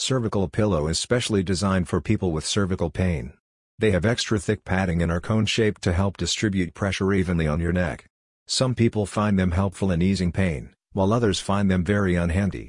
Cervical pillow is specially designed for people with cervical pain. They have extra thick padding and are cone-shaped to help distribute pressure evenly on your neck. Some people find them helpful in easing pain, while others find them very unhandy.